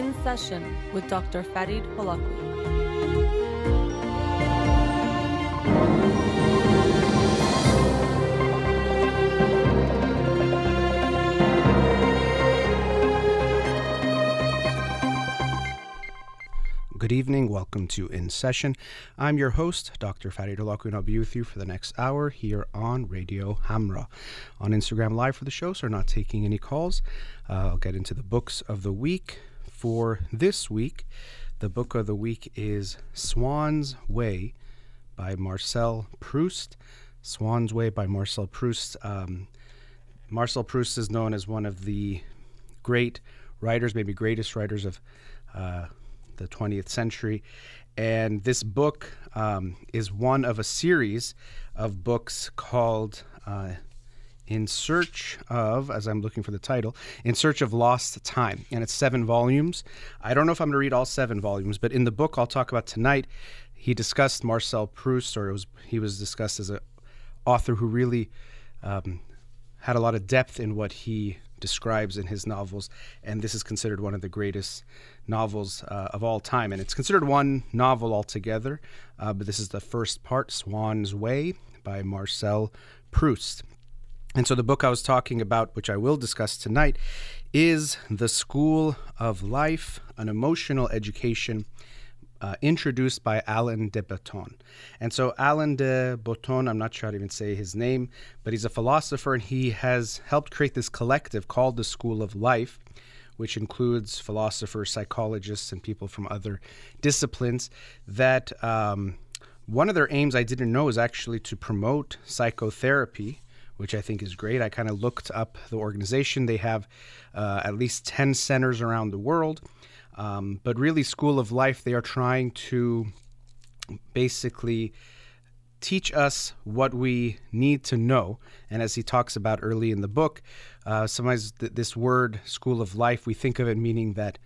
In Session with Dr. Farid Holakwi. Good evening. Welcome to In Session. I'm your host, Dr. Farid Holakwi, and I'll be with you for the next hour here on Radio Hamra. On Instagram Live for the show, so we're not taking any calls. Uh, I'll get into the books of the week. For this week, the book of the week is Swann's Way by Marcel Proust. Swann's Way by Marcel Proust. Um, Marcel Proust is known as one of the great writers, maybe greatest writers of uh, the 20th century. And this book um, is one of a series of books called uh, In Search of, as I'm looking for the title, In Search of Lost Time. And it's seven volumes. I don't know if I'm going to read all seven volumes, but in the book I'll talk about tonight, he discussed Marcel Proust, or was, he was discussed as an author who really um, had a lot of depth in what he describes in his novels, and this is considered one of the greatest novels uh, of all time. And it's considered one novel altogether, uh, but this is the first part, Swann's Way by Marcel Proust. And so the book I was talking about, which I will discuss tonight, is The School of Life, an emotional education uh, introduced by Alan de Botton. And so, Alan de Botton, I'm not sure how to even say his name, but he's a philosopher and he has helped create this collective called the School of Life, which includes philosophers, psychologists, and people from other disciplines. That um, one of their aims I didn't know is actually to promote psychotherapy which I think is great. I kind of looked up the organization. They have uh, at least 10 centers around the world. Um, but really, School of Life, they are trying to basically teach us what we need to know. And as he talks about early in the book, uh, sometimes th- this word, School of Life, we think of it meaning that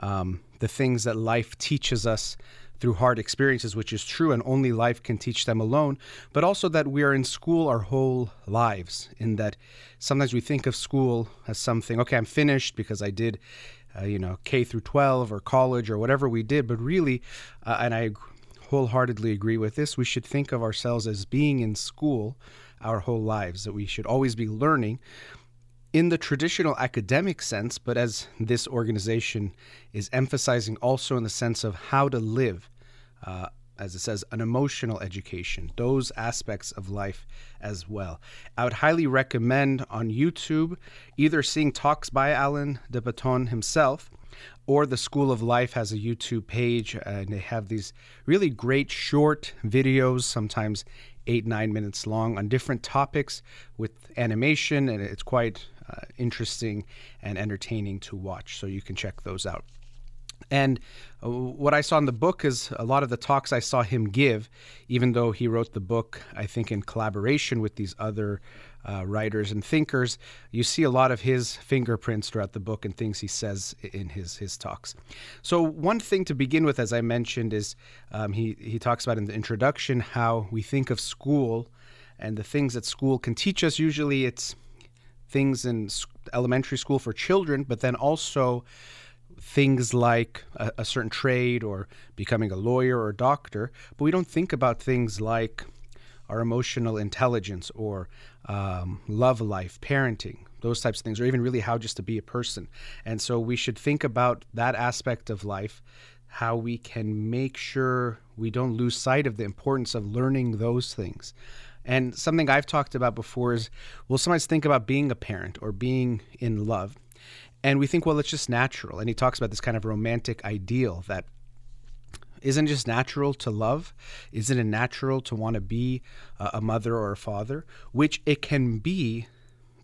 um, the things that life teaches us through hard experiences, which is true, and only life can teach them alone, but also that we are in school our whole lives, in that sometimes we think of school as something, okay, I'm finished because I did uh, you know, K through 12 or college or whatever we did. But really, uh, and I wholeheartedly agree with this, we should think of ourselves as being in school our whole lives, that we should always be learning in the traditional academic sense, but as this organization is emphasizing also in the sense of how to live uh, as it says, an emotional education, those aspects of life as well. I would highly recommend on YouTube either seeing talks by Alan de Botton himself or the School of Life has a YouTube page and they have these really great short videos, sometimes eight, nine minutes long, on different topics with animation, and it's quite uh, interesting and entertaining to watch. So you can check those out. And uh, what I saw in the book is a lot of the talks I saw him give, even though he wrote the book, I think, in collaboration with these other uh, writers and thinkers, you see a lot of his fingerprints throughout the book and things he says in his his talks. So one thing to begin with, as I mentioned, is um, he he talks about in the introduction how we think of school and the things that school can teach us. Usually, it's things in elementary school for children, but then also things like a, a, certain trade or becoming a lawyer or a doctor, but we don't think about things like our emotional intelligence or um, love life, parenting, those types of things, or even really how just to be a person. And so we should think about that aspect of life, how we can make sure we don't lose sight of the importance of learning those things. And something I've talked about before is we'll sometimes think about being a parent or being in love and we think, well, it's just natural. And he talks about this kind of romantic ideal that isn't just natural to love? Isn't it natural to want to be a mother or a father? Which it can be,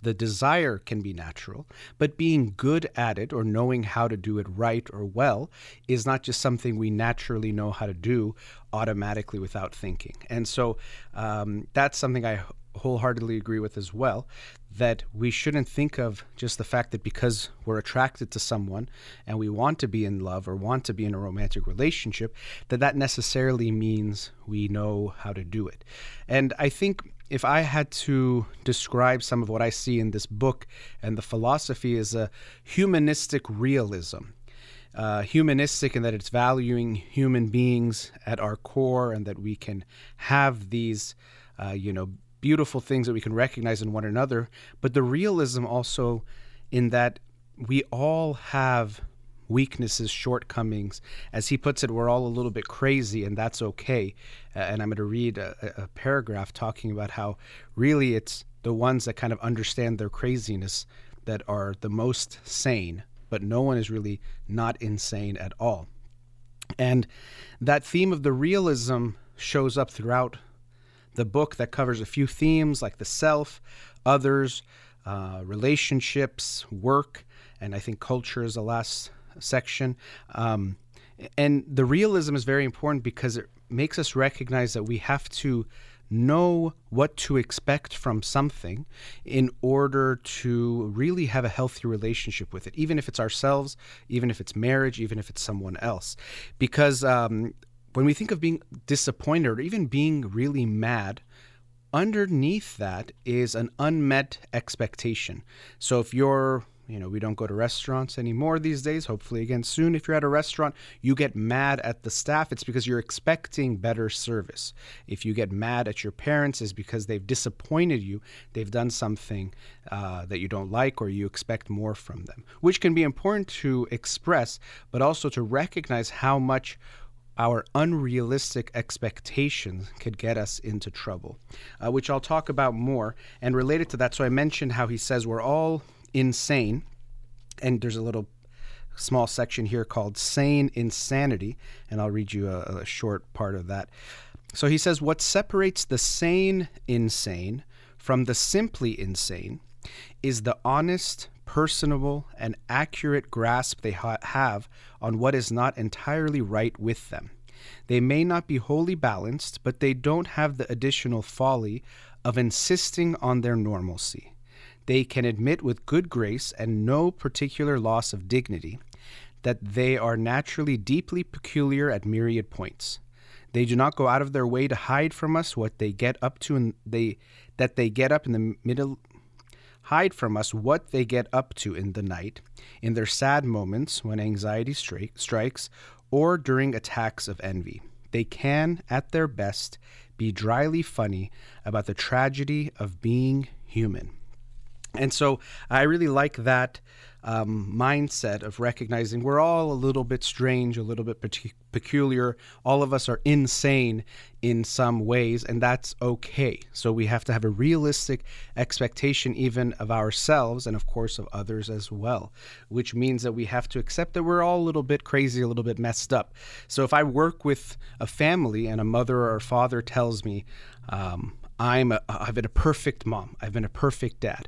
the desire can be natural, but being good at it or knowing how to do it right or well is not just something we naturally know how to do automatically without thinking. And so um, that's something I wholeheartedly agree with as well that we shouldn't think of just the fact that because we're attracted to someone and we want to be in love or want to be in a romantic relationship that that necessarily means we know how to do it and i think if i had to describe some of what i see in this book and the philosophy is a humanistic realism uh, humanistic in that it's valuing human beings at our core and that we can have these, uh, you know, beautiful things that we can recognize in one another. But the realism also in that we all have weaknesses, shortcomings. As he puts it, we're all a little bit crazy, and that's okay. Uh, and I'm going to read a, a paragraph talking about how really it's the ones that kind of understand their craziness that are the most sane, but no one is really not insane at all. And that theme of the realism shows up throughout the book that covers a few themes like the self, others, uh, relationships, work, and I think culture is the last section. Um, and the realism is very important because it makes us recognize that we have to know what to expect from something in order to really have a healthy relationship with it, even if it's ourselves, even if it's marriage, even if it's someone else. Because um, when we think of being disappointed or even being really mad, underneath that is an unmet expectation. So if you're you know, we don't go to restaurants anymore these days. Hopefully, again soon. If you're at a restaurant, you get mad at the staff, it's because you're expecting better service. If you get mad at your parents, is because they've disappointed you. They've done something uh, that you don't like, or you expect more from them, which can be important to express, but also to recognize how much our unrealistic expectations could get us into trouble, uh, which I'll talk about more. And related to that, so I mentioned how he says we're all insane. And there's a little small section here called Sane Insanity, and I'll read you a, a short part of that. So he says, What separates the sane insane from the simply insane is the honest, personable, and accurate grasp they ha- have on what is not entirely right with them. They may not be wholly balanced, but they don't have the additional folly of insisting on their normalcy they can admit with good grace and no particular loss of dignity that they are naturally deeply peculiar at myriad points. They do not go out of their way to hide from us what they get up to and they that they get up in the middle hide from us what they get up to in the night, in their sad moments when anxiety stri- strikes, or during attacks of envy. They can, at their best, be dryly funny about the tragedy of being human. And so I really like that um, mindset of recognizing we're all a little bit strange, a little bit peculiar. All of us are insane in some ways, and that's okay. So we have to have a realistic expectation, even of ourselves and, of course, of others as well, which means that we have to accept that we're all a little bit crazy, a little bit messed up. So if I work with a family and a mother or a father tells me, um, I'm a, I've been a perfect mom. I've been a perfect dad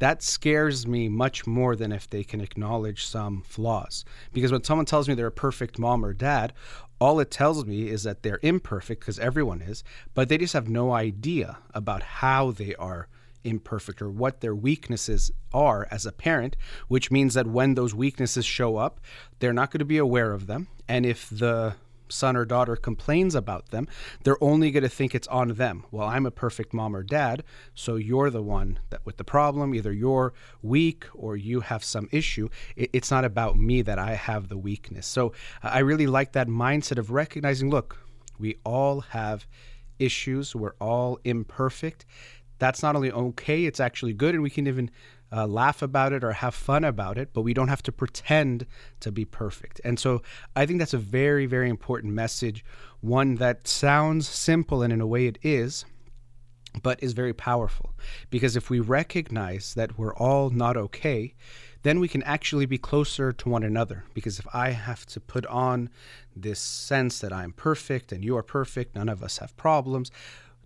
that scares me much more than if they can acknowledge some flaws. Because when someone tells me they're a perfect mom or dad, all it tells me is that they're imperfect because everyone is, but they just have no idea about how they are imperfect or what their weaknesses are as a parent, which means that when those weaknesses show up, they're not going to be aware of them. And if the son or daughter complains about them, they're only going to think it's on them. Well, I'm a perfect mom or dad, so you're the one that with the problem. Either you're weak or you have some issue. It's not about me that I have the weakness. So I really like that mindset of recognizing look, we all have issues, we're all imperfect. That's not only okay, it's actually good, and we can even uh, laugh about it or have fun about it, but we don't have to pretend to be perfect. And so I think that's a very, very important message, one that sounds simple, and in a way it is, but is very powerful. Because if we recognize that we're all not okay, then we can actually be closer to one another. Because if I have to put on this sense that I'm perfect and you are perfect, none of us have problems,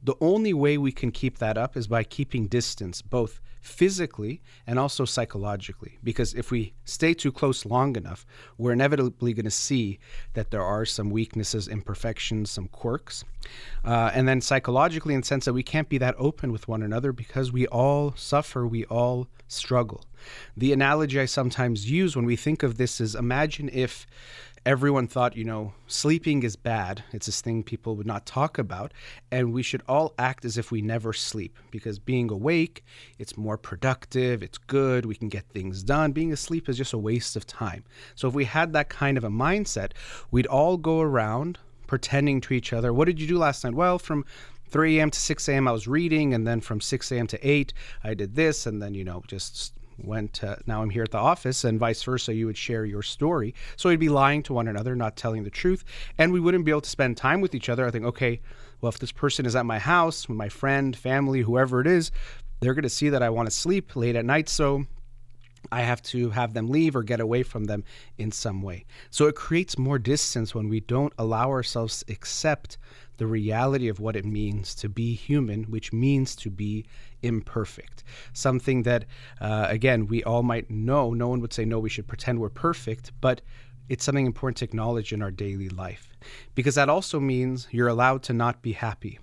the only way we can keep that up is by keeping distance, both physically and also psychologically. Because if we stay too close long enough, we're inevitably going to see that there are some weaknesses, imperfections, some quirks. Uh, and then psychologically, in the sense that we can't be that open with one another because we all suffer, we all struggle. The analogy I sometimes use when we think of this is imagine if everyone thought, you know, sleeping is bad. It's this thing people would not talk about. And we should all act as if we never sleep because being awake, it's more productive, it's good, we can get things done. Being asleep is just a waste of time. So if we had that kind of a mindset, we'd all go around pretending to each other, what did you do last night? Well, from 3 a.m. to 6 a.m. I was reading, and then from 6 a.m. to 8 I did this, and then you know just went to, now I'm here at the office and vice versa you would share your story. So we'd be lying to one another not telling the truth and we wouldn't be able to spend time with each other. I think okay well if this person is at my house my friend family whoever it is they're going to see that I want to sleep late at night. So I have to have them leave or get away from them in some way. So it creates more distance when we don't allow ourselves to accept the reality of what it means to be human, which means to be imperfect. Something that, uh, again, we all might know. No one would say, no, we should pretend we're perfect, but it's something important to acknowledge in our daily life because that also means you're allowed to not be happy.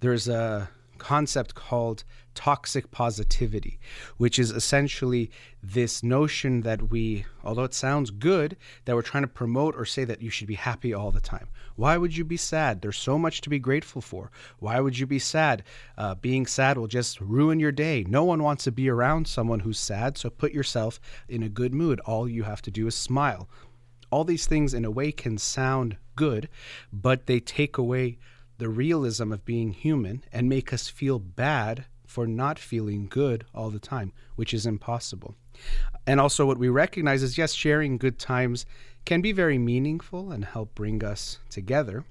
There's a concept called toxic positivity, which is essentially this notion that we, although it sounds good, that we're trying to promote or say that you should be happy all the time. Why would you be sad? There's so much to be grateful for. Why would you be sad? Uh, being sad will just ruin your day. No one wants to be around someone who's sad, so put yourself in a good mood. All you have to do is smile. All these things, in a way, can sound good, but they take away the realism of being human and make us feel bad for not feeling good all the time, which is impossible. And also, what we recognize is yes, sharing good times can be very meaningful and help bring us together.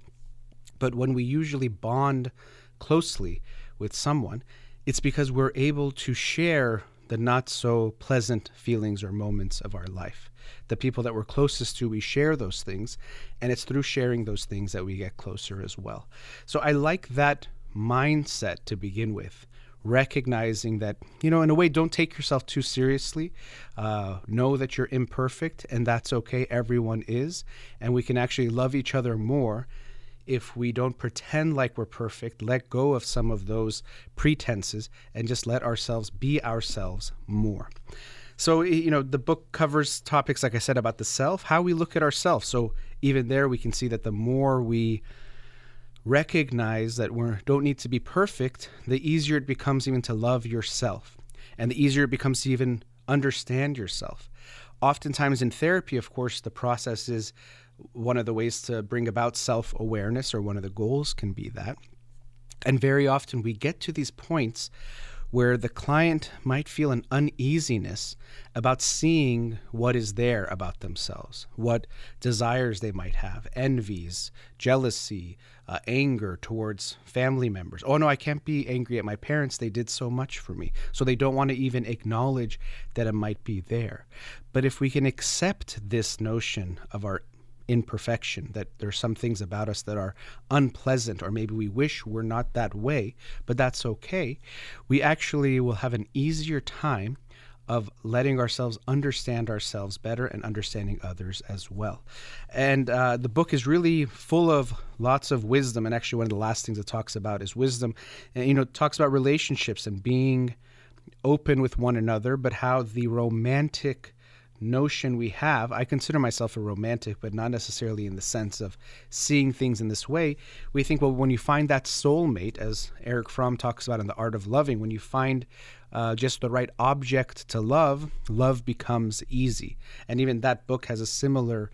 But when we usually bond closely with someone, it's because we're able to share the not so pleasant feelings or moments of our life. The people that we're closest to, we share those things, and it's through sharing those things that we get closer as well. So I like that mindset to begin with recognizing that, you know, in a way, don't take yourself too seriously. Uh, know that you're imperfect, and that's okay. Everyone is. And we can actually love each other more if we don't pretend like we're perfect, let go of some of those pretenses, and just let ourselves be ourselves more. So, you know, the book covers topics, like I said, about the self, how we look at ourselves. So, even there, we can see that the more we recognize that we don't need to be perfect, the easier it becomes even to love yourself. And the easier it becomes to even understand yourself. Oftentimes in therapy, of course, the process is one of the ways to bring about self awareness, or one of the goals can be that. And very often we get to these points where the client might feel an uneasiness about seeing what is there about themselves, what desires they might have, envies, jealousy, uh, anger towards family members. Oh no, I can't be angry at my parents. They did so much for me. So they don't want to even acknowledge that it might be there. But if we can accept this notion of our imperfection, that there's some things about us that are unpleasant, or maybe we wish we're not that way, but that's okay, we actually will have an easier time of letting ourselves understand ourselves better and understanding others as well. And uh, the book is really full of lots of wisdom. And actually, one of the last things it talks about is wisdom. And, you know, talks about relationships and being open with one another, but how the romantic notion we have. I consider myself a romantic, but not necessarily in the sense of seeing things in this way. We think, well, when you find that soulmate, as Erich Fromm talks about in The Art of Loving, when you find uh, just the right object to love, love becomes easy. And even that book has a similar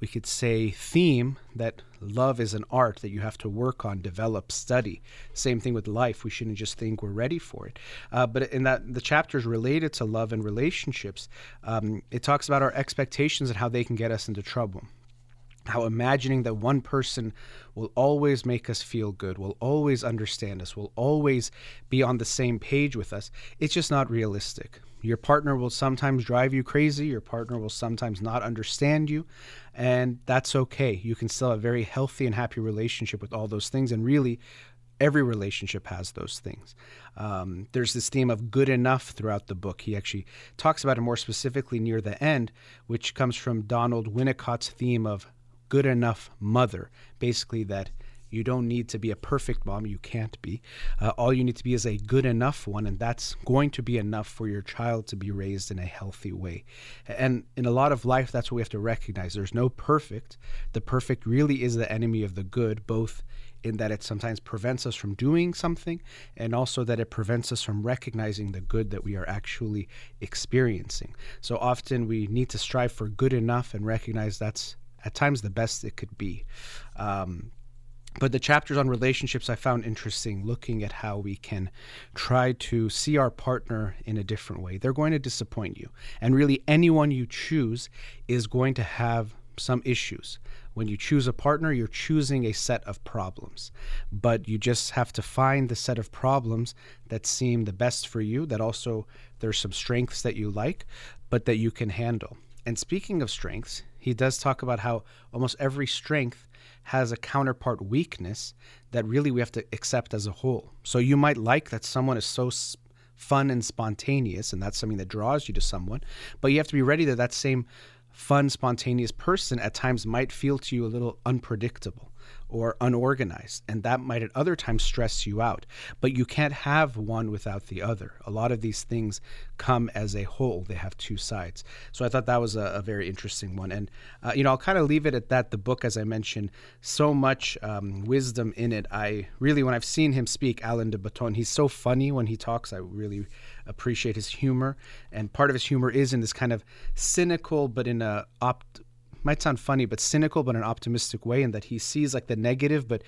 we could say, theme that love is an art that you have to work on, develop, study. Same thing with life. We shouldn't just think we're ready for it. Uh, but in that the chapters related to love and relationships, um, it talks about our expectations and how they can get us into trouble how imagining that one person will always make us feel good, will always understand us, will always be on the same page with us, it's just not realistic. Your partner will sometimes drive you crazy. Your partner will sometimes not understand you. And that's okay. You can still have a very healthy and happy relationship with all those things. And really, every relationship has those things. Um, there's this theme of good enough throughout the book. He actually talks about it more specifically near the end, which comes from Donald Winnicott's theme of good enough mother. Basically, that You don't need to be a perfect mom. You can't be. Uh, all you need to be is a good enough one, and that's going to be enough for your child to be raised in a healthy way. And in a lot of life, that's what we have to recognize. There's no perfect. The perfect really is the enemy of the good, both in that it sometimes prevents us from doing something and also that it prevents us from recognizing the good that we are actually experiencing. So often we need to strive for good enough and recognize that's at times the best it could be. Um, but the chapters on relationships I found interesting, looking at how we can try to see our partner in a different way. They're going to disappoint you. And really, anyone you choose is going to have some issues. When you choose a partner, you're choosing a set of problems. But you just have to find the set of problems that seem the best for you, that also there's some strengths that you like, but that you can handle. And speaking of strengths, he does talk about how almost every strength has a counterpart weakness that really we have to accept as a whole. So you might like that someone is so fun and spontaneous, and that's something that draws you to someone, but you have to be ready that that same fun, spontaneous person at times might feel to you a little unpredictable or unorganized, and that might at other times stress you out. But you can't have one without the other. A lot of these things come as a whole, they have two sides. So I thought that was a, a very interesting one. And, uh, you know, I'll kind of leave it at that. The book, as I mentioned, so much um, wisdom in it. I really, when I've seen him speak, Alan de Botton, he's so funny when he talks. I really appreciate his humor. And part of his humor is in this kind of cynical, but in a opt might sound funny, but cynical, but in an optimistic way, in that he sees like the negative, but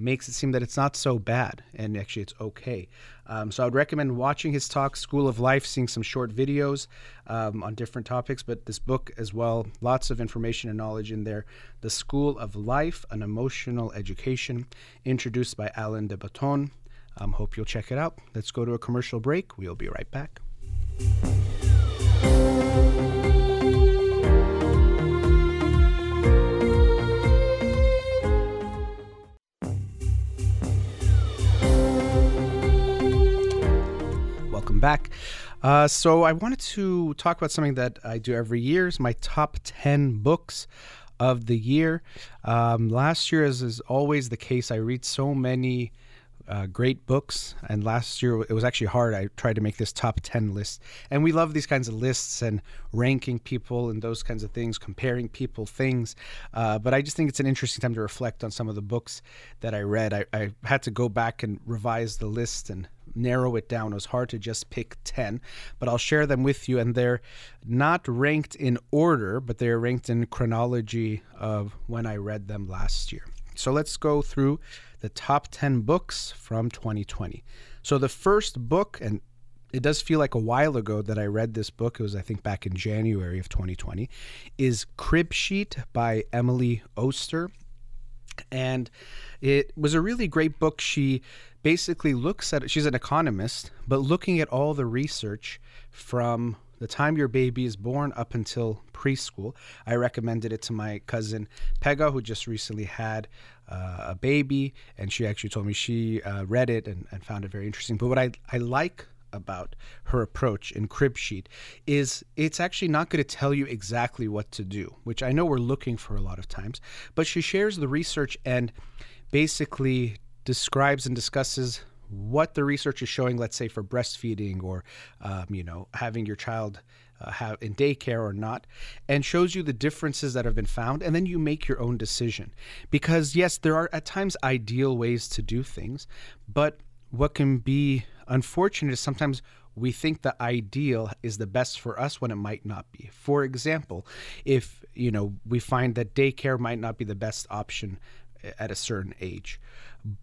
makes it seem that it's not so bad and actually it's okay. Um, so I would recommend watching his talk, School of Life, seeing some short videos um, on different topics, but this book as well, lots of information and knowledge in there. The School of Life, an Emotional Education, introduced by Alan de Botton. Um, hope you'll check it out. Let's go to a commercial break. We'll be right back. Back. Uh, so I wanted to talk about something that I do every year. Is my top ten books of the year. Um, last year, as is always the case, I read so many uh, great books. And last year it was actually hard. I tried to make this top 10 list. And we love these kinds of lists and ranking people and those kinds of things, comparing people, things. Uh, but I just think it's an interesting time to reflect on some of the books that I read. I, I had to go back and revise the list and narrow it down. It was hard to just pick 10, but I'll share them with you. And they're not ranked in order, but they're ranked in chronology of when I read them last year. So let's go through the top 10 books from 2020. So the first book, and it does feel like a while ago that I read this book, it was, I think, back in January of 2020, is Crib Sheet by Emily Oster. And it was a really great book. She basically looks at it, she's an economist, but looking at all the research from the time your baby is born up until preschool. I recommended it to my cousin Pega, who just recently had uh, a baby, and she actually told me she uh, read it and, and found it very interesting. But what I, I like about her approach in crib sheet is it's actually not going to tell you exactly what to do which i know we're looking for a lot of times but she shares the research and basically describes and discusses what the research is showing, let's say for breastfeeding or, um, you know, having your child uh, have in daycare or not, and shows you the differences that have been found, and then you make your own decision. Because yes, there are at times ideal ways to do things, but what can be unfortunate is sometimes we think the ideal is the best for us when it might not be. For example, if you know we find that daycare might not be the best option at a certain age,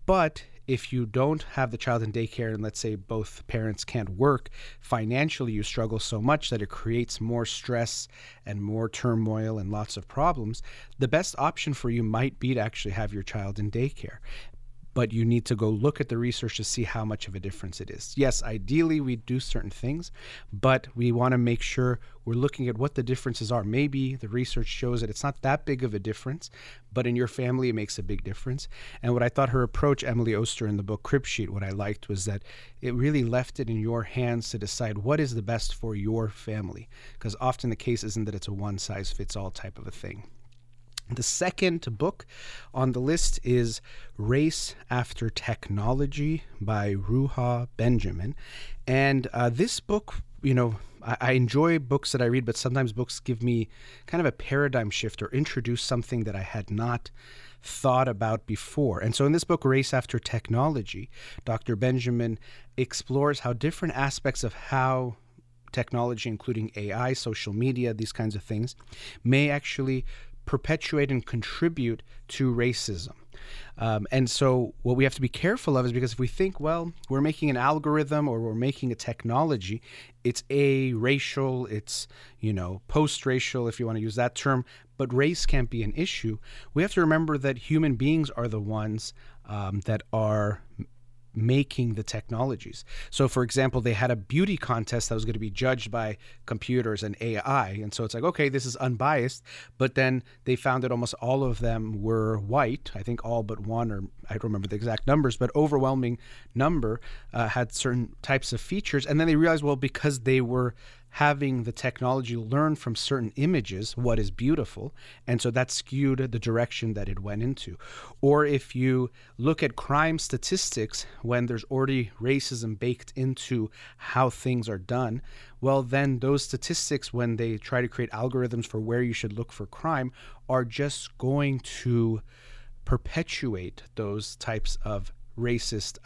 but if you don't have the child in daycare and let's say both parents can't work, financially you struggle so much that it creates more stress and more turmoil and lots of problems, the best option for you might be to actually have your child in daycare but you need to go look at the research to see how much of a difference it is. Yes, ideally we do certain things, but we want to make sure we're looking at what the differences are. Maybe the research shows that it's not that big of a difference, but in your family it makes a big difference. And what I thought her approach, Emily Oster in the book Crib Sheet, what I liked was that it really left it in your hands to decide what is the best for your family. Because often the case isn't that it's a one size fits all type of a thing. The second book on the list is Race After Technology by Ruha Benjamin. And uh, this book, you know, I, I, enjoy books that I read, but sometimes books give me kind of a paradigm shift or introduce something that I had not thought about before. And so in this book, Race After Technology, Dr. Benjamin explores how different aspects of how technology, including AI, social media, these kinds of things, may actually perpetuate and contribute to racism. Um, and so, what we have to be careful of is because if we think, well, we're making an algorithm or we're making a technology, it's a racial, it's, you know, post racial, if you want to use that term, but race can't be an issue. We have to remember that human beings are the ones um, that are making the technologies. So, for example, they had a beauty contest that was going to be judged by computers and AI. And so it's like, okay, this is unbiased. But then they found that almost all of them were white. I think all but one, or I don't remember the exact numbers, but overwhelming number uh, had certain types of features. And then they realized, well, because they were having the technology learn from certain images what is beautiful. And so that skewed the direction that it went into. Or if you look at crime statistics when there's already racism baked into how things are done, well, then those statistics, when they try to create algorithms for where you should look for crime, are just going to perpetuate those types of racist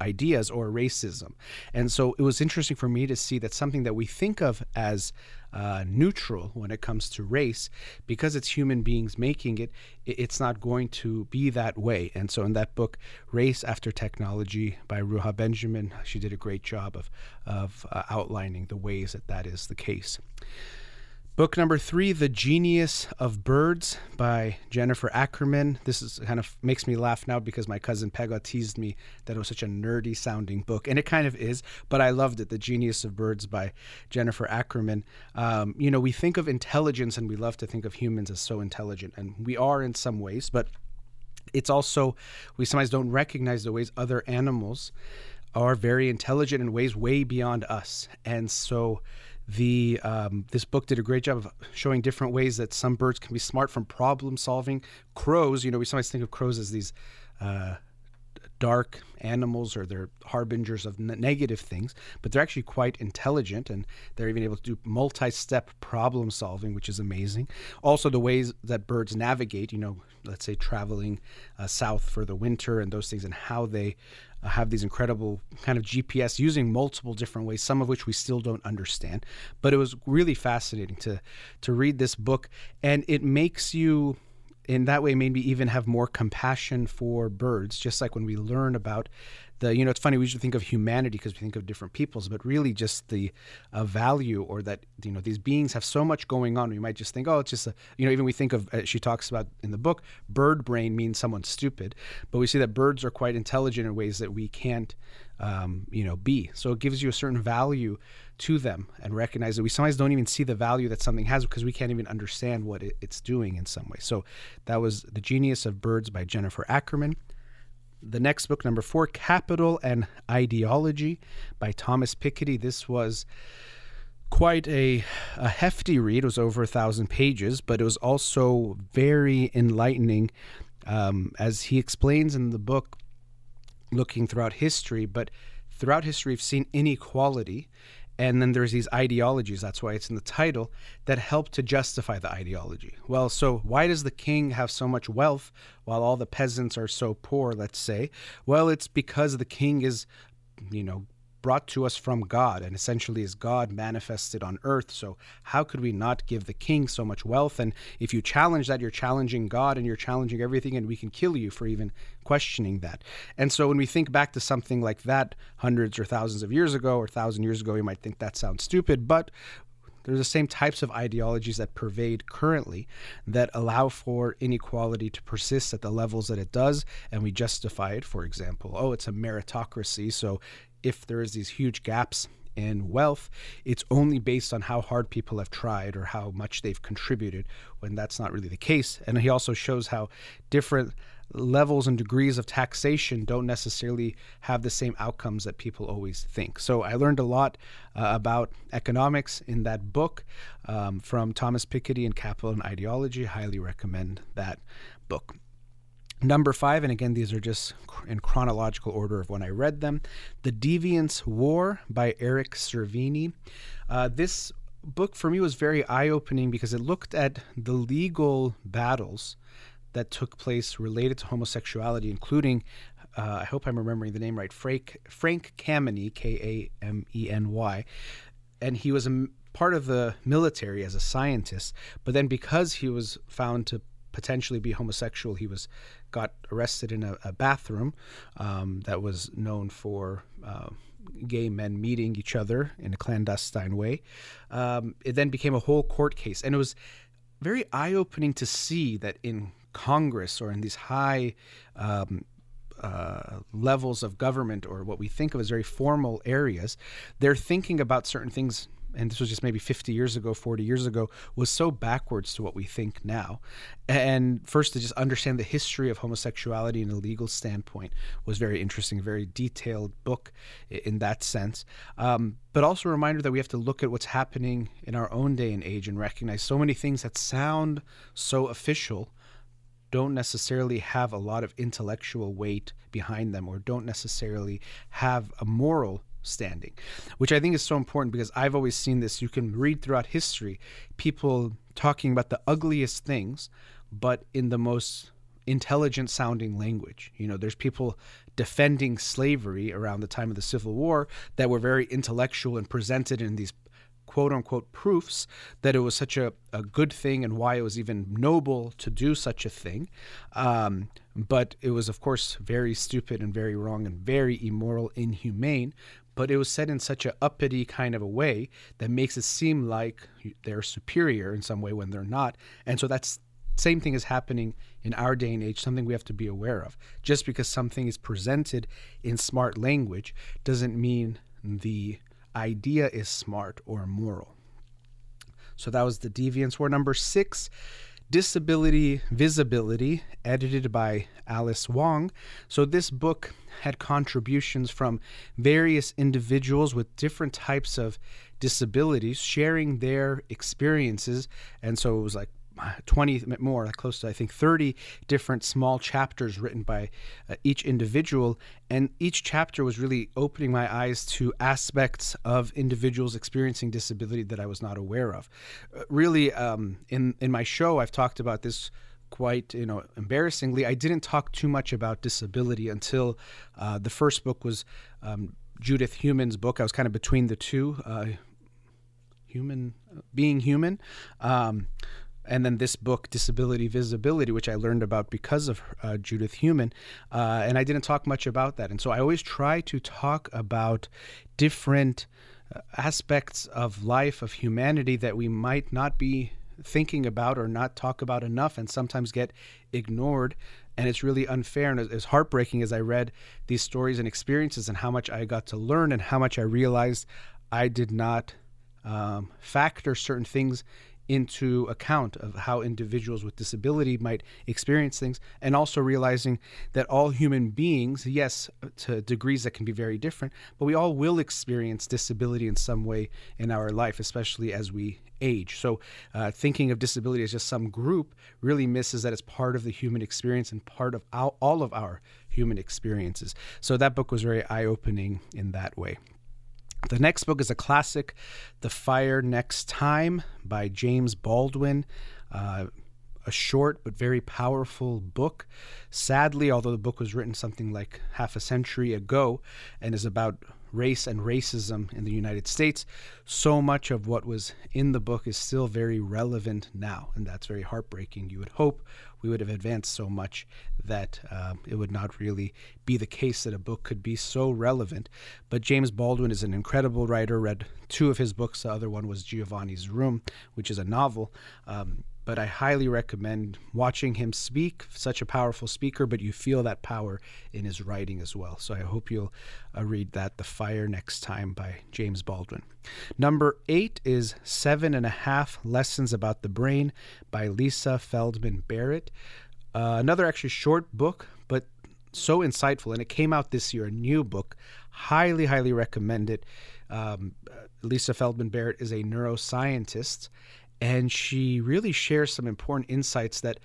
ideas or racism. And so it was interesting for me to see that something that we think of as uh, neutral when it comes to race, because it's human beings making it, it's not going to be that way. And so in that book, Race After Technology by Ruha Benjamin, she did a great job of, of uh, outlining the ways that that is the case. Book number three, The Genius of Birds by Jennifer Ackerman. This is kind of makes me laugh now because my cousin Pega teased me that it was such a nerdy sounding book, and it kind of is, but I loved it. The Genius of Birds by Jennifer Ackerman. Um, you know, we think of intelligence and we love to think of humans as so intelligent, and we are in some ways, but it's also, we sometimes don't recognize the ways other animals are very intelligent in ways way beyond us. And so, the um, this book did a great job of showing different ways that some birds can be smart from problem solving. Crows, you know, we sometimes think of crows as these uh, dark animals or they're harbingers of n- negative things, but they're actually quite intelligent and they're even able to do multi step problem solving, which is amazing. Also, the ways that birds navigate, you know, let's say traveling uh, south for the winter and those things, and how they have these incredible kind of GPS using multiple different ways, some of which we still don't understand. But it was really fascinating to to read this book, and it makes you in that way maybe even have more compassion for birds just like when we learn about the you know it's funny we usually think of humanity because we think of different peoples but really just the uh, value or that you know these beings have so much going on. We might just think oh it's just a you know even we think of uh, she talks about in the book bird brain means someone stupid but we see that birds are quite intelligent in ways that we can't um, you know be. So it gives you a certain value to them and recognize that we sometimes don't even see the value that something has because we can't even understand what it, it's doing in some way. So that was the genius of birds by jennifer ackerman the next book, number four, Capital and Ideology by Thomas Piketty. This was quite a, a hefty read. It was over a thousand pages, but it was also very enlightening, um, as he explains in the book, looking throughout history. But throughout history, we've seen inequality and then there's these ideologies that's why it's in the title that help to justify the ideology. Well so why does the king have so much wealth while all the peasants are so poor let's say? Well it's because the king is you know brought to us from God and essentially is God manifested on earth. So, how could we not give the king so much wealth? And if you challenge that, you're challenging God and you're challenging everything, and we can kill you for even questioning that. And so, when we think back to something like that hundreds or thousands of years ago or thousand years ago, you might think that sounds stupid, but they're the same types of ideologies that pervade currently that allow for inequality to persist at the levels that it does, and we justify it. For example, oh, it's a meritocracy, so if there is these huge gaps in wealth, it's only based on how hard people have tried or how much they've contributed, when that's not really the case. And he also shows how different levels and degrees of taxation don't necessarily have the same outcomes that people always think. So I learned a lot uh, about economics in that book um, from Thomas Piketty and Capital and Ideology. Highly recommend that book. Number five, and again, these are just in chronological order of when I read them The Deviant's War by Eric Cervini. Uh, this book for me was very eye opening because it looked at the legal battles that took place related to homosexuality, including, uh, I hope I'm remembering the name right, Frank, Frank Kameny, K A M E N Y. And he was a part of the military as a scientist, but then because he was found to potentially be homosexual, he was got arrested in a, a bathroom um, that was known for uh, gay men meeting each other in a clandestine way. Um, it then became a whole court case, and it was very eye opening to see that in Congress or in these high um, uh, levels of government or what we think of as very formal areas, they're thinking about certain things and this was just maybe 50 years ago, 40 years ago, was so backwards to what we think now. And first, to just understand the history of homosexuality in a legal standpoint was very interesting, very detailed book in that sense. Um, but also a reminder that we have to look at what's happening in our own day and age and recognize so many things that sound so official don't necessarily have a lot of intellectual weight behind them or don't necessarily have a moral standing, which I think is so important because I've always seen this. You can read throughout history people talking about the ugliest things, but in the most intelligent sounding language. You know, there's people defending slavery around the time of the Civil War that were very intellectual and presented in these quote unquote proofs that it was such a, a good thing and why it was even noble to do such a thing. Um, but it was, of course, very stupid and very wrong and very immoral, inhumane but it was said in such a uppity kind of a way that makes it seem like they're superior in some way when they're not. And so that's same thing is happening in our day and age, something we have to be aware of. Just because something is presented in smart language doesn't mean the idea is smart or moral. So that was the deviant's war. Number six Disability Visibility, edited by Alice Wong. So, this book had contributions from various individuals with different types of disabilities sharing their experiences. And so it was like 20 more, close to I think 30 different small chapters written by uh, each individual. And each chapter was really opening my eyes to aspects of individuals experiencing disability that I was not aware of. Uh, really, um, in, in my show, I've talked about this quite you know embarrassingly i didn't talk too much about disability until uh, the first book was um, judith heumann's book i was kind of between the two uh, heumann being heumann um, and then this book, Disability Visibility, which I learned about because of uh, Judith Heumann, Uh, and I didn't talk much about that. And so I always try to talk about different uh, aspects of life, of humanity that we might not be thinking about or not talk about enough and sometimes get ignored. And it's really unfair and as heartbreaking as I read these stories and experiences and how much I got to learn and how much I realized I did not um, factor certain things into account of how individuals with disability might experience things and also realizing that all human beings yes to degrees that can be very different but we all will experience disability in some way in our life especially as we age. So uh, thinking of disability as just some group really misses that it's part of the human experience and part of all of our human experiences. So that book was very eye-opening in that way the next book is a classic, The Fire Next Time by James Baldwin. Uh, a short but very powerful book. Sadly, although the book was written something like half a century ago and is about race and racism in the United States, so much of what was in the book is still very relevant now. And that's very heartbreaking. You would hope we would have advanced so much that um, it would not really be the case that a book could be so relevant. But James Baldwin is an incredible writer. Read two of his books. The other one was Giovanni's Room, which is a novel. Um, but I highly recommend watching him speak. Such a powerful speaker, but you feel that power in his writing as well. So I hope you'll uh, read that, The Fire Next Time by James Baldwin. Number eight is Seven and a Half Lessons About the Brain by Lisa Feldman Barrett. Uh, another actually short book, but so insightful, and it came out this year, a new book. Highly, highly recommend it. Um, Lisa Feldman Barrett is a neuroscientist, and she really shares some important insights that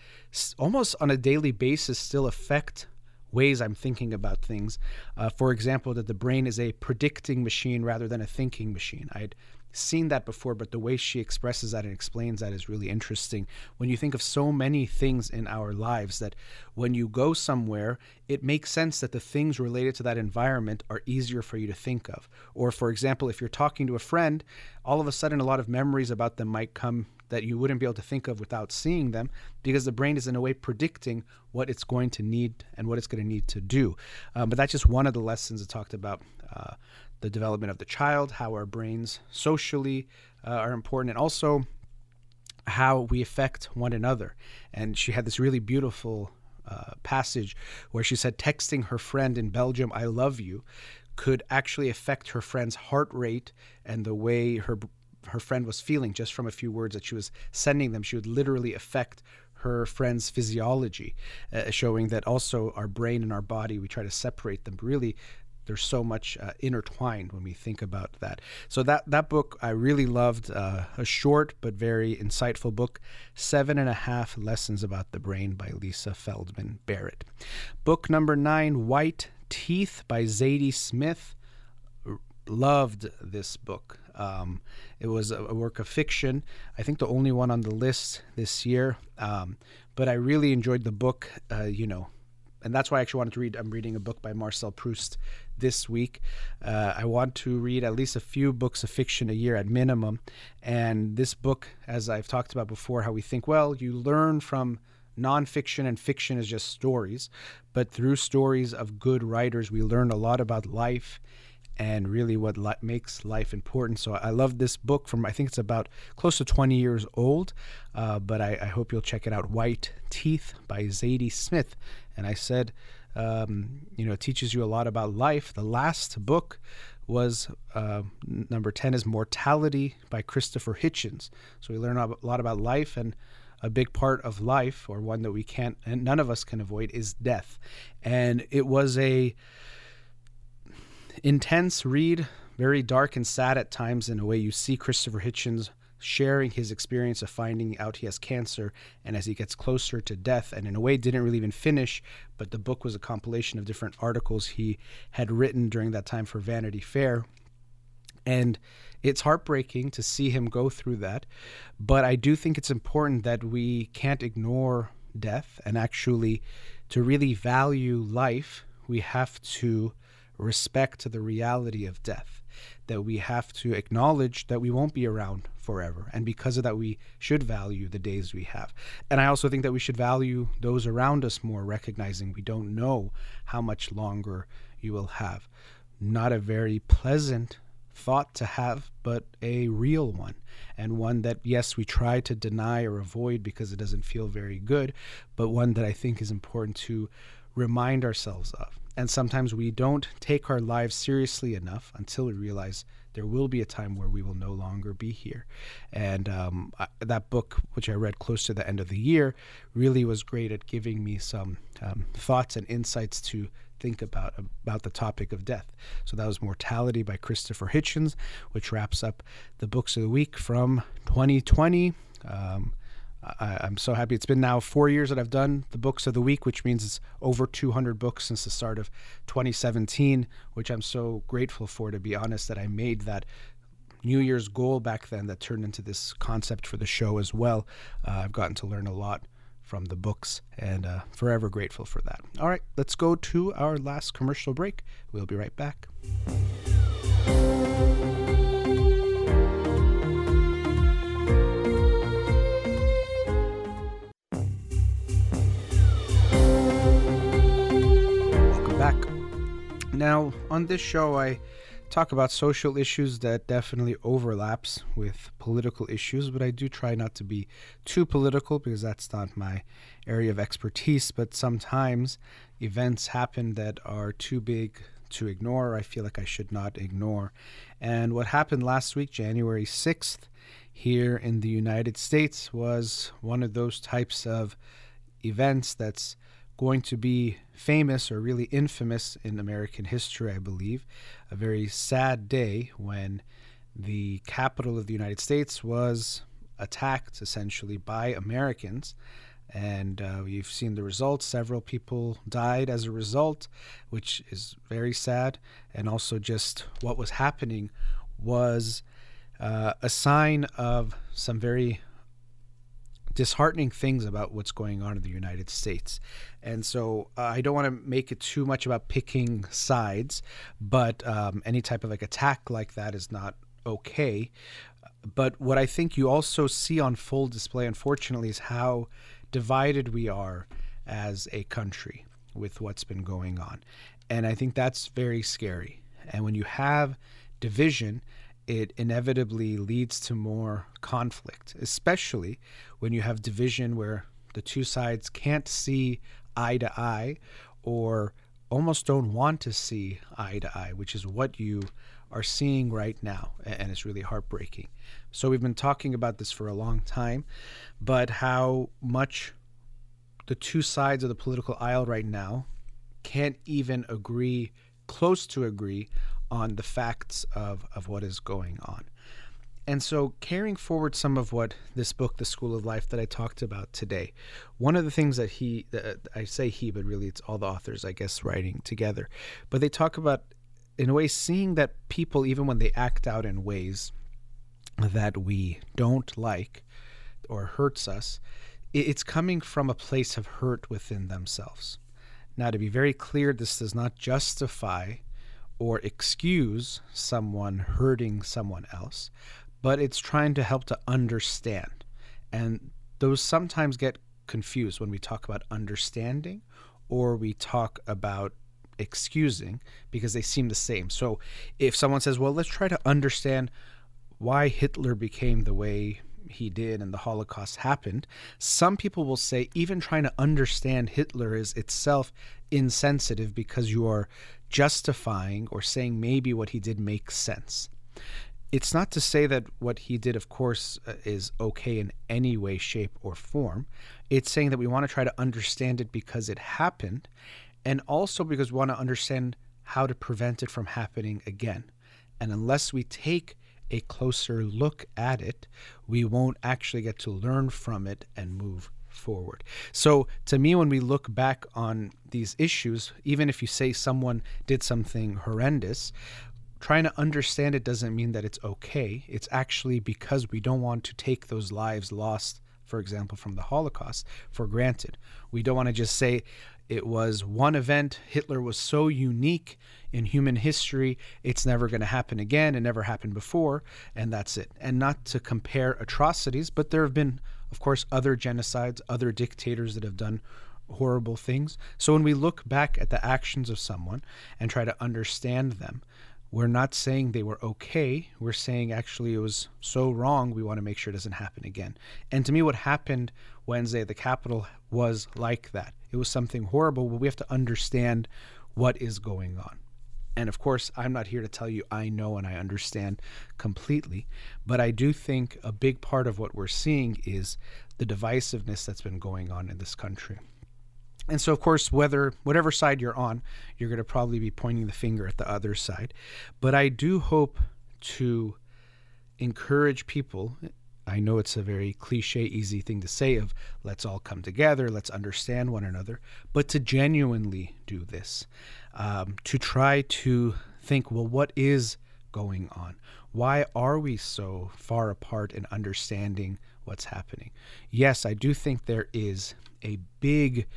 almost on a daily basis still affect ways I'm thinking about things. Uh, for example, that the brain is a predicting machine rather than a thinking machine. I'd seen that before, but the way she expresses that and explains that is really interesting. When you think of so many things in our lives, that when you go somewhere, it makes sense that the things related to that environment are easier for you to think of. Or, for example, if you're talking to a friend, all of a sudden a lot of memories about them might come that you wouldn't be able to think of without seeing them because the brain is in a way predicting what it's going to need and what it's going to need to do. Um, but that's just one of the lessons it talked about. Uh, the development of the child, how our brains socially uh, are important, and also how we affect one another. And she had this really beautiful uh, passage where she said, texting her friend in Belgium, I love you, could actually affect her friend's heart rate and the way her her friend was feeling just from a few words that she was sending them. She would literally affect her friend's physiology, uh, showing that also our brain and our body, we try to separate them. Really, there's so much uh, intertwined when we think about that. So that that book I really loved. Uh, a short but very insightful book, Seven and a Half Lessons About the Brain by Lisa Feldman Barrett. Book number nine, White Teeth by Zadie Smith. Loved this book. Um, it was a, a, work of fiction. I think the only one on the list this year. Um, but I really enjoyed the book. Uh, you know, and that's why I actually wanted to read. I'm reading a book by Marcel Proust this week. Uh, I want to read at least a few books of fiction a year at minimum. And this book, as I've talked about before, how we think, well, you learn from nonfiction and fiction is just stories. But through stories of good writers, we learn a lot about life and really what li- makes life important. So I love this book from, I think it's about close to 20 years old, uh, but I, I, hope you'll check it out White Teeth by Zadie Smith. And I said, um, you know, it teaches you a lot about life. The last book was uh, number 10 is Mortality by Christopher Hitchens. So we learn a lot about life and a big part of life or one that we can't and none of us can avoid is death. And it was a intense read, very dark and sad at times in a way you see Christopher Hitchens sharing his experience of finding out he has cancer and as he gets closer to death and in a way didn't really even finish but the book was a compilation of different articles he had written during that time for Vanity Fair. And it's heartbreaking to see him go through that but I do think it's important that we can't ignore death and actually to really value life we have to respect the reality of death that we have to acknowledge that we won't be around forever. And because of that, we should value the days we have. And I also think that we should value those around us more, recognizing we don't know how much longer you will have. Not a very pleasant thought to have, but a real one. And one that, yes, we try to deny or avoid because it doesn't feel very good, but one that I think is important to remind ourselves of. And sometimes we don't take our lives seriously enough until we realize there will be a time where we will no longer be here. And um, I, that book, which I read close to the end of the year, really was great at giving me some um, thoughts and insights to think about about the topic of death. So that was Mortality by Christopher Hitchens, which wraps up the books of the week from 2020. Um, I, am so happy. It's been now four years that I've done the books of the week, which means it's over 200 books since the start of 2017, which I'm so grateful for, to be honest, that I made that New Year's goal back then that turned into this concept for the show as well. Uh, I've gotten to learn a lot from the books and uh, forever grateful for that. All right, let's go to our last commercial break. We'll be right back. Now, on this show, I talk about social issues that definitely overlaps with political issues, but I do try not to be too political because that's not my area of expertise. But sometimes events happen that are too big to ignore. I feel like I should not ignore. And what happened last week, January 6th, here in the United States, was one of those types of events that's going to be famous or really infamous in American history, I believe. A very sad day when the capital of the United States was attacked essentially by Americans. And uh, you've seen the results. Several people died as a result, which is very sad. And also, just what was happening was uh, a sign of some very disheartening things about what's going on in the United States. And so uh, I don't want to make it too much about picking sides, but um, any type of like attack like that is not okay. But what I think you also see on full display, unfortunately, is how divided we are as a country with what's been going on. And I think that's very scary. And when you have division, it inevitably leads to more conflict, especially when you have division where the two sides can't see eye to eye or almost don't want to see eye to eye, which is what you are seeing right now. And it's really heartbreaking. So we've been talking about this for a long time, but how much the two sides of the political aisle right now can't even agree, close to agree, on the facts of, of what is going on. And so, carrying forward some of what this book, The School of Life, that I talked about today, one of the things that he, that uh, I say he, but really it's all the authors, I guess, writing together, but they talk about, in a way, seeing that people, even when they act out in ways that we don't like or hurts us, it's coming from a place of hurt within themselves. Now, to be very clear, this does not justify or excuse someone hurting someone else, but it's trying to help to understand. And those sometimes get confused when we talk about understanding or we talk about excusing because they seem the same. So if someone says, well, let's try to understand why Hitler became the way he did and the Holocaust happened, some people will say even trying to understand Hitler is itself insensitive because you are justifying or saying maybe what he did makes sense. It's not to say that what he did, of course, uh, is okay in any way, shape, or form. It's saying that we want to try to understand it because it happened, and also because we want to understand how to prevent it from happening again. And unless we take a closer look at it, we won't actually get to learn from it and move forward. So, to me, when we look back on these issues, even if you say someone did something horrendous, trying to understand it doesn't mean that it's okay. It's actually because we don't want to take those lives lost, for example, from the Holocaust, for granted. We don't want to just say it was one event. Hitler was so unique in human history, it's never going to happen again. It never happened before, and that's it. And not to compare atrocities, but there have been of course, other genocides, other dictators that have done horrible things. So when we look back at the actions of someone and try to understand them, we're not saying they were okay. We're saying actually it was so wrong, we want to make sure it doesn't happen again. And to me, what happened Wednesday at the Capitol was like that. It was something horrible, but we have to understand what is going on. And of course, I'm not here to tell you I know and I understand completely, but I do think a big part of what we're seeing is the divisiveness that's been going on in this country. And so, of course, whether whatever side you're on, you're going to probably be pointing the finger at the other side. But I do hope to encourage people. I know it's a very cliche, easy thing to say of let's all come together, let's understand one another, but to genuinely do this um, to try to think, well, what is going on? Why are we so far apart in understanding what's happening? Yes, I do think there is a big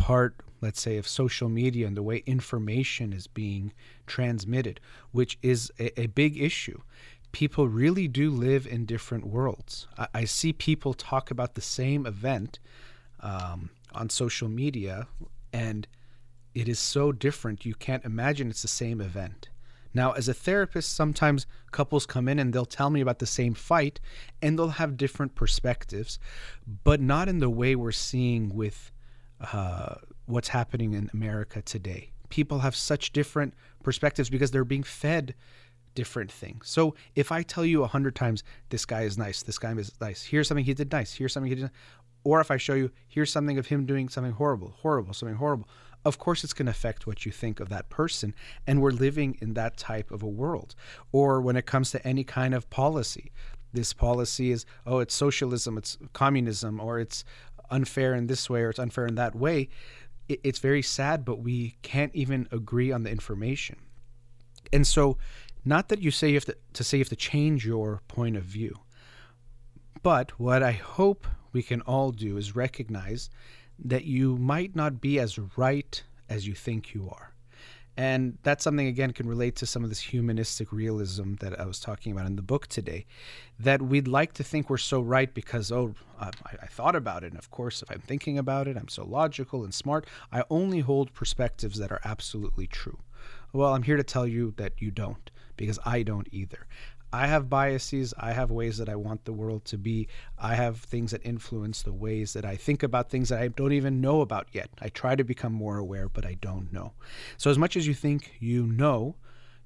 part, let's say, of social media and the way information is being transmitted, which is a, a big issue. People really do live in different worlds. I, I see people talk about the same event um, on social media, and it is so different you can't imagine it's the same event. Now, as a therapist, sometimes couples come in and they'll tell me about the same fight and they'll have different perspectives, but not in the way we're seeing with uh, what's happening in America today. People have such different perspectives because they're being fed different things. So if I tell you a hundred times, this guy is nice, this guy is nice, here's something he did nice, here's something he did, or if I show you, here's something of him doing something horrible, horrible, something horrible, of course it's going to affect what you think of that person. And we're living in that type of a world. Or when it comes to any kind of policy, this policy is, oh, it's socialism, it's communism, or it's unfair in this way, or it's unfair in that way. It's very sad, but we can't even agree on the information. And so, not that you say you have to, to say you have to change your point of view, but what I hope we can all do is recognize that you might not be as right as you think you are. And that's something, again, can relate to some of this humanistic realism that I was talking about in the book today. That we'd like to think we're so right because, oh, I, I, thought about it. And of course, if I'm thinking about it, I'm so logical and smart. I only hold perspectives that are absolutely true. Well, I'm here to tell you that you don't because I don't either. I have biases. I have ways that I want the world to be. I have things that influence the ways that I think about things that I don't even know about yet. I try to become more aware, but I don't know. So, as much as you think you know,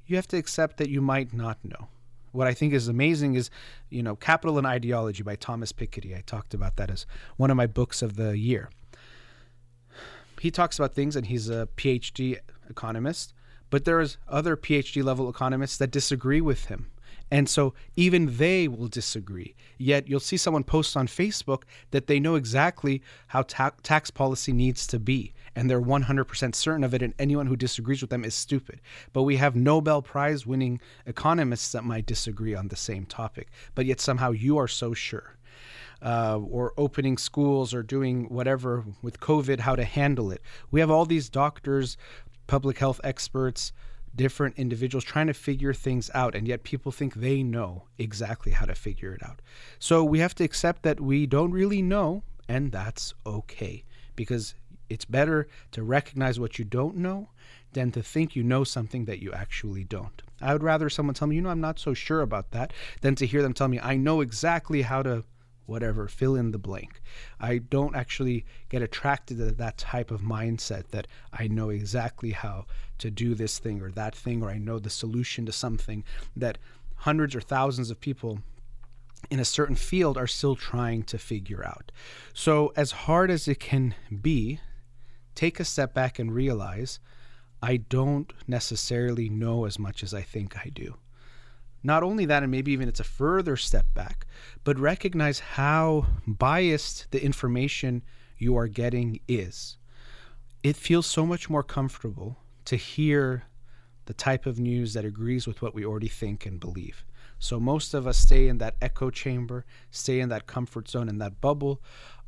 you have to accept that you might not know. What I think is amazing is, you know, Capital and Ideology by Thomas Piketty. I talked about that as one of my books of the year. He talks about things, and he's a PhD economist, but there's other PhD level economists that disagree with him and so even they will disagree. Yet you'll see someone post on Facebook that they know exactly how ta- tax policy needs to be. And they're 100% certain of it. And anyone who disagrees with them is stupid. But we have Nobel Prize winning economists that might disagree on the same topic. But yet somehow you are so sure. Uh, or opening schools or doing whatever with COVID, how to handle it. We have all these doctors, public health experts, different individuals trying to figure things out, and yet people think they know exactly how to figure it out. So we have to accept that we don't really know, and that's okay because it's better to recognize what you don't know than to think you know something that you actually don't. I would rather someone tell me, you know, I'm not so sure about that, than to hear them tell me, I know exactly how to whatever, fill in the blank. I don't actually get attracted to that type of mindset that I know exactly how to do this thing or that thing, or I know the solution to something that hundreds or thousands of people in a certain field are still trying to figure out. So, as hard as it can be, take a step back and realize I don't necessarily know as much as I think I do. Not only that, and maybe even it's a further step back, but recognize how biased the information you are getting is. It feels so much more comfortable to hear the type of news that agrees with what we already think and believe. So most of us stay in that echo chamber, stay in that comfort zone, in that bubble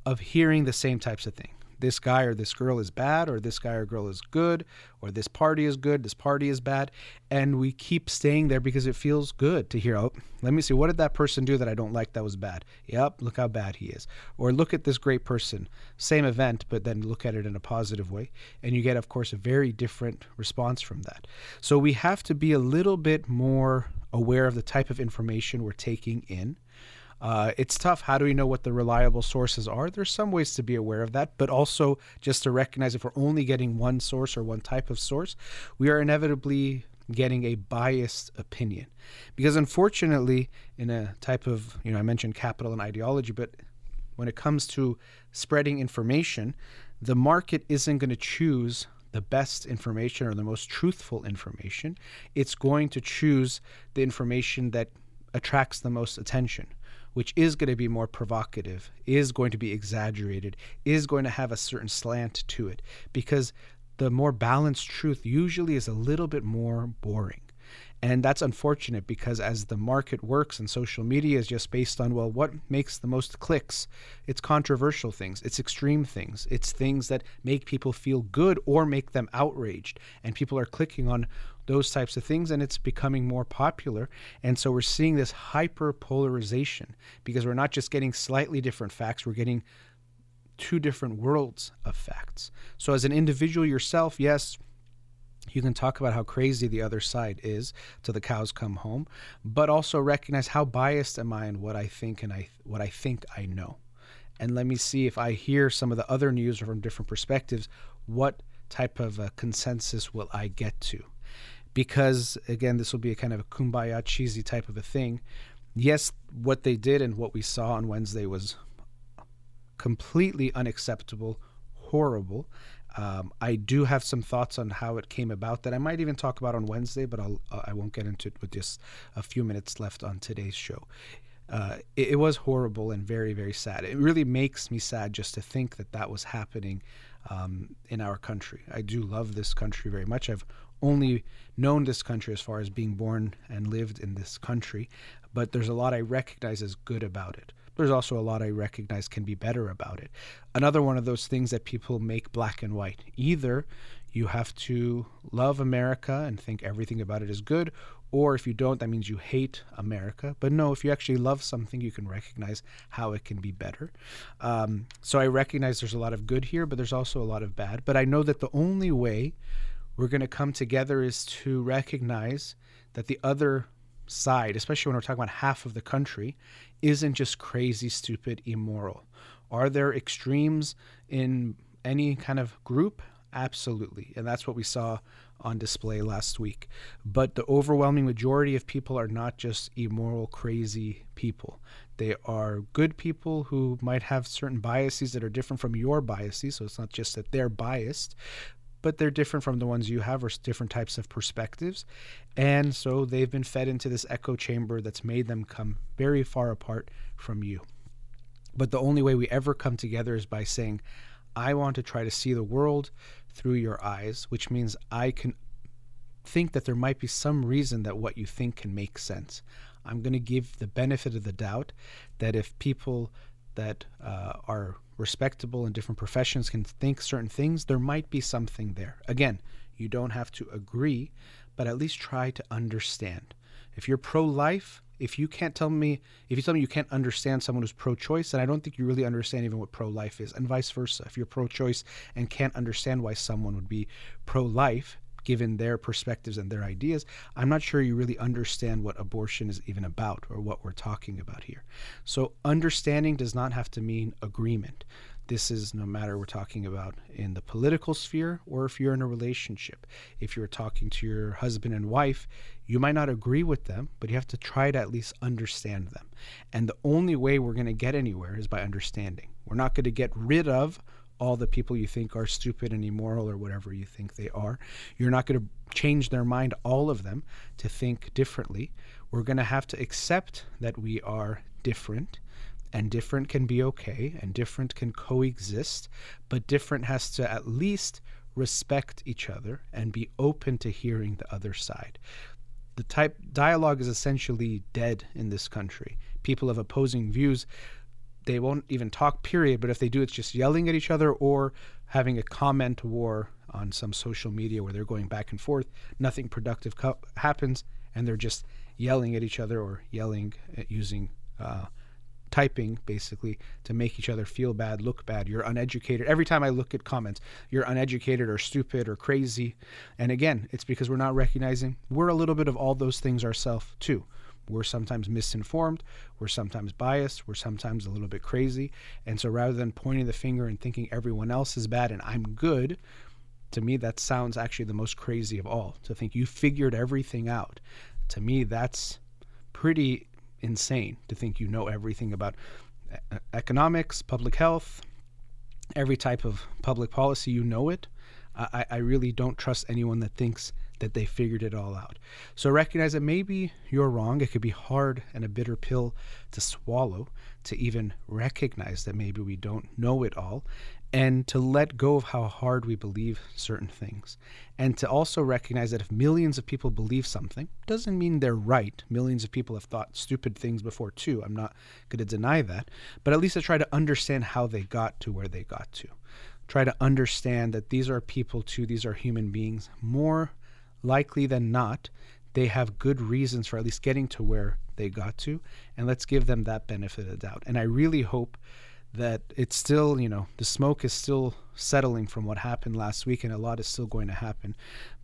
of hearing the same types of things this guy or this girl is bad, or this guy or girl is good, or this party is good, this party is bad. And we keep staying there because it feels good to hear, oh, let me see, what did that person do that I don't like that was bad? Yep, look how bad he is. Or look at this great person, same event, but then look at it in a positive way. And you get, of course, a very different response from that. So we have to be a little bit more aware of the type of information we're taking in uh, it's tough. How do we know what the reliable sources are? There's some ways to be aware of that, but also just to recognize if we're only getting one source or one type of source, we are inevitably getting a biased opinion. Because unfortunately, in a type of, you know, I mentioned capital and ideology, but when it comes to spreading information, the market isn't going to choose the best information or the most truthful information. It's going to choose the information that attracts the most attention which is going to be more provocative, is going to be exaggerated, is going to have a certain slant to it, because the more balanced truth usually is a little bit more boring. And that's unfortunate because as the market works and social media is just based on, well, what makes the most clicks? It's controversial things, it's extreme things, it's things that make people feel good or make them outraged. And people are clicking on those types of things, and it's becoming more popular. And so we're seeing this hyper polarization because we're not just getting slightly different facts, we're getting two different worlds of facts. So, as an individual yourself, yes, you can talk about how crazy the other side is till the cows come home, but also recognize how biased am I in what I think and I what I think I know. And let me see if I hear some of the other news from different perspectives, what type of a consensus will I get to? because again, this will be a kind of a kumbaya cheesy type of a thing. Yes, what they did and what we saw on Wednesday was completely unacceptable, horrible. Um, I do have some thoughts on how it came about that I might even talk about on Wednesday, but I'll I won't get into it with just a few minutes left on today's show. Uh, it, it, was horrible and very very sad. It really makes me sad just to think that that was happening um, in our country. I do love this country very much. I've only known this country as far as being born and lived in this country, but there's a lot I recognize as good about it. There's also a lot I recognize can be better about it. Another one of those things that people make black and white. Either you have to love America and think everything about it is good, or if you don't, that means you hate America. But no, if you actually love something, you can recognize how it can be better. Um, so I recognize there's a lot of good here, but there's also a lot of bad. But I know that the only way we're going to come together is to recognize that the other side, especially when we're talking about half of the country, isn't just crazy, stupid, immoral. Are there extremes in any kind of group? Absolutely. And that's what we saw on display last week. But the overwhelming majority of people are not just immoral, crazy people. They are good people who might have certain biases that are different from your biases. So it's not just that they're biased, but they're different from the ones you have or different types of perspectives. And so they've been fed into this echo chamber that's made them come very far apart from you. But the only way we ever come together is by saying, I want to try to see the world through your eyes, which means I can think that there might be some reason that what you think can make sense. I'm going to give the benefit of the doubt that if people that uh, are respectable in different professions can think certain things, there might be something there. Again, you don't have to agree, but at least try to understand. If you're pro life, if you can't tell me, if you tell me you can't understand someone who's pro choice, then I don't think you really understand even what pro life is, and vice versa. If you're pro choice and can't understand why someone would be pro life, given their perspectives and their ideas, I'm not sure you really understand what abortion is even about or what we're talking about here. So, understanding does not have to mean agreement. This is no matter we're talking about in the political sphere or if you're in a relationship. If you're talking to your husband and wife, you might not agree with them, but you have to try to at least understand them. And the only way we're going to get anywhere is by understanding. We're not going to get rid of all the people you think are stupid and immoral or whatever you think they are. You're not going to change their mind, all of them, to think differently. We're going to have to accept that we are different and different can be okay and different can coexist, but different has to at least respect each other and be open to hearing the other side. The type dialogue is essentially dead in this country. People of opposing views they won't even talk period. But if they do it's just yelling at each other or having a comment war on some social media where they're going back and forth. Nothing productive co- happens and they're just yelling at each other or yelling at using uh, typing basically to make each other feel bad look bad. You're uneducated. Every time i look at comments you're uneducated or stupid or crazy. And again it's because we're not recognizing we're a little bit of all those things ourselves too we're sometimes misinformed, we're sometimes biased, we're sometimes a little bit crazy. And so rather than pointing the finger and thinking everyone else is bad and I'm good, to me that sounds actually the most crazy of all. To think you figured everything out. To me that's pretty insane to think you know everything about economics, public health, every type of public policy, you know it. I, I really don't trust anyone that thinks that they figured it all out. So recognize that maybe you're wrong. It could be hard and a bitter pill to swallow to even recognize that maybe we don't know it all and to let go of how hard we believe certain things. And to also recognize that if millions of people believe something, doesn't mean they're right. Millions of people have thought stupid things before too. I'm not going to deny that. But at least to try to understand how they got to where they got to. Try to understand that these are people too, these are human beings. More likely than not, they have good reasons for at least getting to where they got to. And let's give them that benefit of the doubt. And I really hope that it's still, you know, the smoke is still settling from what happened last week and a lot is still going to happen.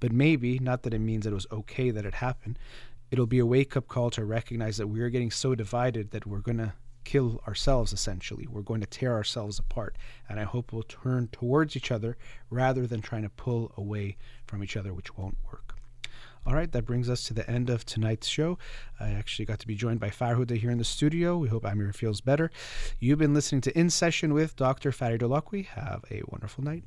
But maybe, not that it means that it was okay that it happened, it'll be a wake up call to recognize that we are getting so divided that we're going to kill ourselves essentially. We're going to tear ourselves apart. And I hope we'll turn towards each other rather than trying to pull away from each other, which won't work. All right, that brings us to the end of tonight's show. I actually got to be joined by Farhuda here in the studio. We hope Amir feels better. You've been listening to In Session with Dr. Farid Holakwi. Have a wonderful night.